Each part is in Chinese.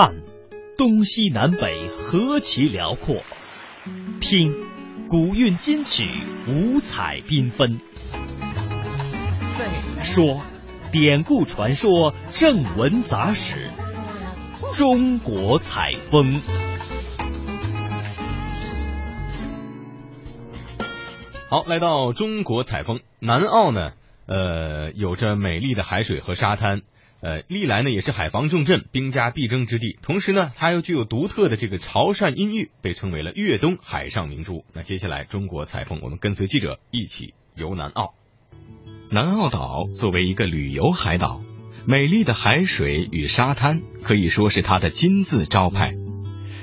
看，东西南北何其辽阔；听，古韵金曲五彩缤纷；说，典故传说正文杂史。中国采风。好，来到中国采风，南澳呢，呃，有着美丽的海水和沙滩。呃，历来呢也是海防重镇、兵家必争之地，同时呢，它又具有独特的这个潮汕音域，被称为了粤东海上明珠。那接下来中国采风，我们跟随记者一起游南澳。南澳岛作为一个旅游海岛，美丽的海水与沙滩可以说是它的金字招牌，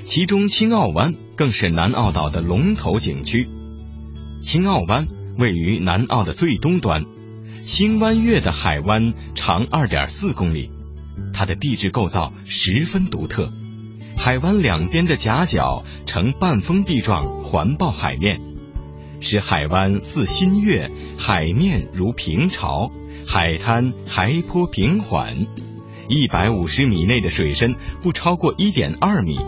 其中青澳湾更是南澳岛的龙头景区。青澳湾位于南澳的最东端。新湾月的海湾长二点四公里，它的地质构造十分独特。海湾两边的夹角呈半封闭状环抱海面，使海湾似新月，海面如平潮，海滩海坡平缓。一百五十米内的水深不超过一点二米，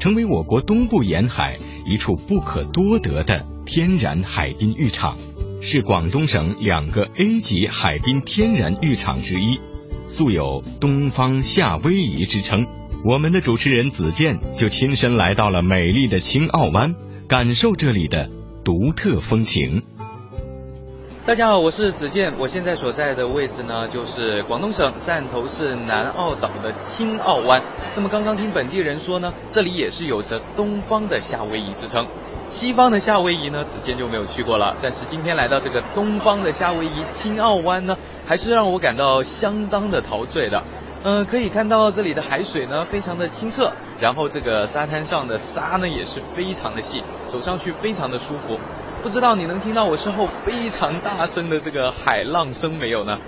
成为我国东部沿海一处不可多得的天然海滨浴场。是广东省两个 A 级海滨天然浴场之一，素有“东方夏威夷”之称。我们的主持人子健就亲身来到了美丽的青澳湾，感受这里的独特风情。大家好，我是子健，我现在所在的位置呢，就是广东省汕头市南澳岛的青澳湾。那么刚刚听本地人说呢，这里也是有着“东方的夏威夷”之称。西方的夏威夷呢，此前就没有去过了。但是今天来到这个东方的夏威夷青澳湾呢，还是让我感到相当的陶醉的。嗯，可以看到这里的海水呢非常的清澈，然后这个沙滩上的沙呢也是非常的细，走上去非常的舒服。不知道你能听到我身后非常大声的这个海浪声没有呢？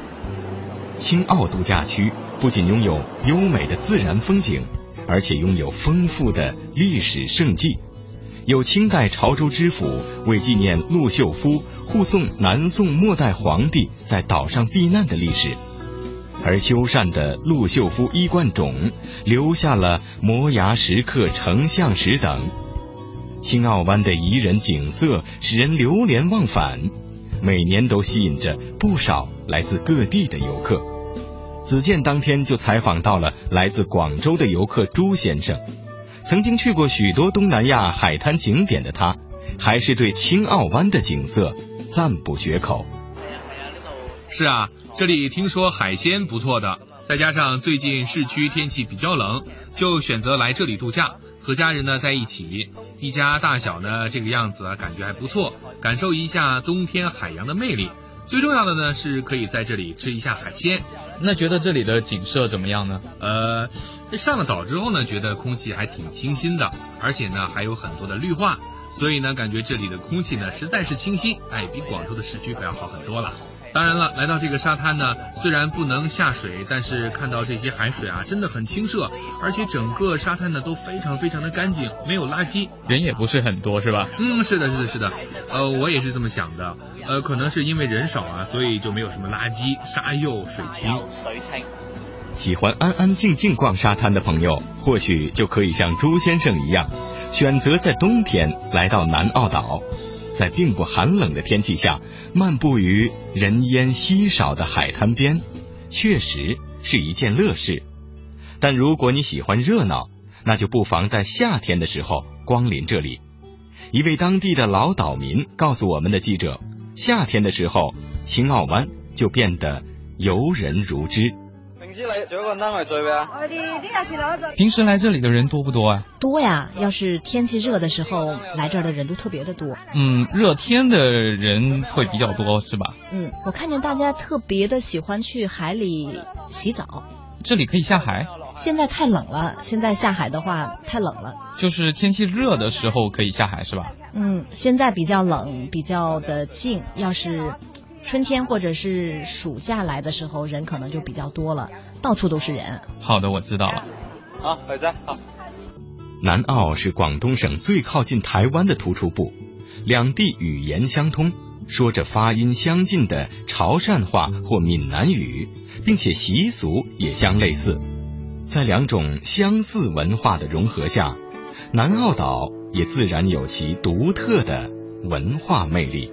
青澳度假区不仅拥有优美的自然风景，而且拥有丰富的历史胜迹。有清代潮州知府为纪念陆秀夫护送南宋末代皇帝在岛上避难的历史，而修缮的陆秀夫衣冠冢留下了摩崖石刻成像石等。青澳湾的宜人景色使人流连忘返，每年都吸引着不少来自各地的游客。子健当天就采访到了来自广州的游客朱先生。曾经去过许多东南亚海滩景点的他，还是对青澳湾的景色赞不绝口。是啊，这里听说海鲜不错的，再加上最近市区天气比较冷，就选择来这里度假，和家人呢在一起，一家大小呢这个样子，感觉还不错，感受一下冬天海洋的魅力。最重要的呢是可以在这里吃一下海鲜。那觉得这里的景色怎么样呢？呃。上了岛之后呢，觉得空气还挺清新的，而且呢还有很多的绿化，所以呢感觉这里的空气呢实在是清新，哎，比广州的市区可要好很多了。当然了，来到这个沙滩呢，虽然不能下水，但是看到这些海水啊，真的很清澈，而且整个沙滩呢都非常非常的干净，没有垃圾，人也不是很多，是吧？嗯，是的，是的，是的，呃，我也是这么想的，呃，可能是因为人少啊，所以就没有什么垃圾，沙幼水清。水清。喜欢安安静静逛沙滩的朋友，或许就可以像朱先生一样，选择在冬天来到南澳岛，在并不寒冷的天气下，漫步于人烟稀少的海滩边，确实是一件乐事。但如果你喜欢热闹，那就不妨在夏天的时候光临这里。一位当地的老岛民告诉我们的记者，夏天的时候，青澳湾就变得游人如织。平时来这里的人多不多啊？多呀，要是天气热的时候，来这儿的人都特别的多。嗯，热天的人会比较多，是吧？嗯，我看见大家特别的喜欢去海里洗澡。这里可以下海？现在太冷了，现在下海的话太冷了。就是天气热的时候可以下海，是吧？嗯，现在比较冷，比较的静。要是。春天或者是暑假来的时候，人可能就比较多了，到处都是人。好的，我知道了。好，伟仔，好。南澳是广东省最靠近台湾的突出部，两地语言相通，说着发音相近的潮汕话或闽南语，并且习俗也相类似。在两种相似文化的融合下，南澳岛也自然有其独特的文化魅力。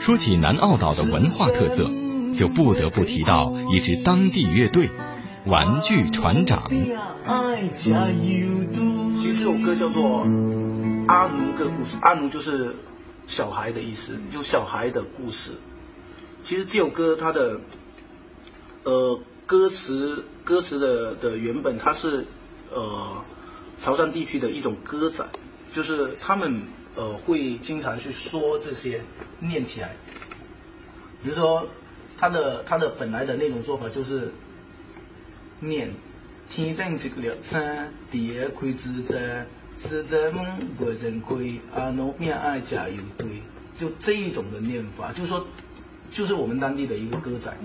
说起南澳岛的文化特色，就不得不提到一支当地乐队——玩具船长。其实这首歌叫做《阿奴的故事》，阿奴就是小孩的意思，就小孩的故事。其实这首歌它的呃歌词歌词的的原本，它是呃潮汕地区的一种歌仔，就是他们呃会经常去说这些念起来。比如说，它的它的本来的那种做法就是念。天顶一粒星，地下开支针，支针月正开，阿奴命爱食油堆，就这一种的念法，就是说，就是我们当地的一个歌仔。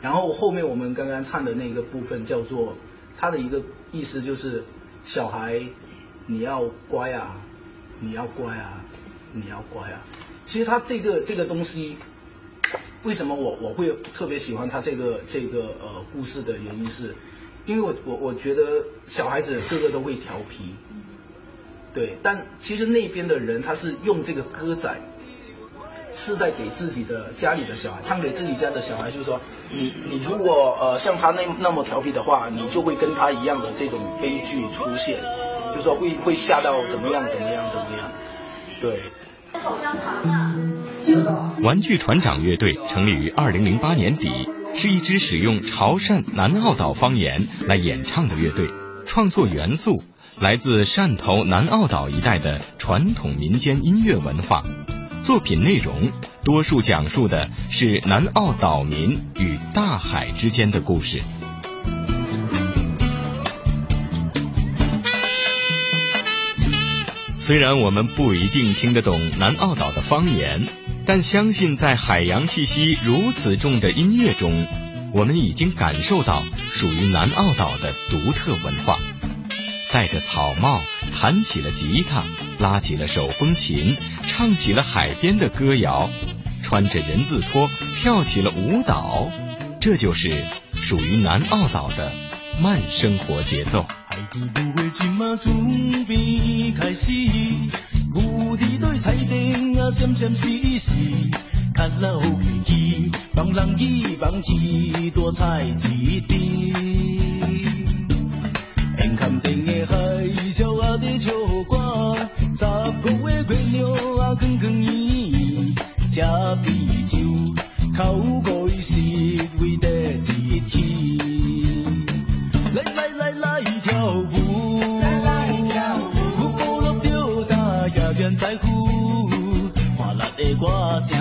然后后面我们刚刚唱的那个部分叫做，它的一个意思就是小孩你要乖啊，你要乖啊，你要乖啊。其实他这个这个东西，为什么我我会特别喜欢他这个这个呃故事的原因是。因为我我我觉得小孩子个个都会调皮，对，但其实那边的人他是用这个歌仔，是在给自己的家里的小孩唱给自己家的小孩，就是说你你如果呃像他那那么调皮的话，你就会跟他一样的这种悲剧出现，就是说会会吓到怎么样怎么样怎么样，对。玩具船长乐队成立于二零零八年底。是一支使用潮汕南澳岛方言来演唱的乐队，创作元素来自汕头南澳岛一带的传统民间音乐文化，作品内容多数讲述的是南澳岛民与大海之间的故事。虽然我们不一定听得懂南澳岛的方言。但相信，在海洋气息如此重的音乐中，我们已经感受到属于南澳岛的独特文化。戴着草帽，弹起了吉他，拉起了手风琴，唱起了海边的歌谣，穿着人字拖，跳起了舞蹈。这就是属于南澳岛的慢生活节奏。有伫对彩灯啊，闪闪时时，卡拉 OK 机，放人去放去，多彩一边。眼看顶的海潮啊在唱歌，十吃啤酒，口五是为。来来来来跳舞。欢乐的歌声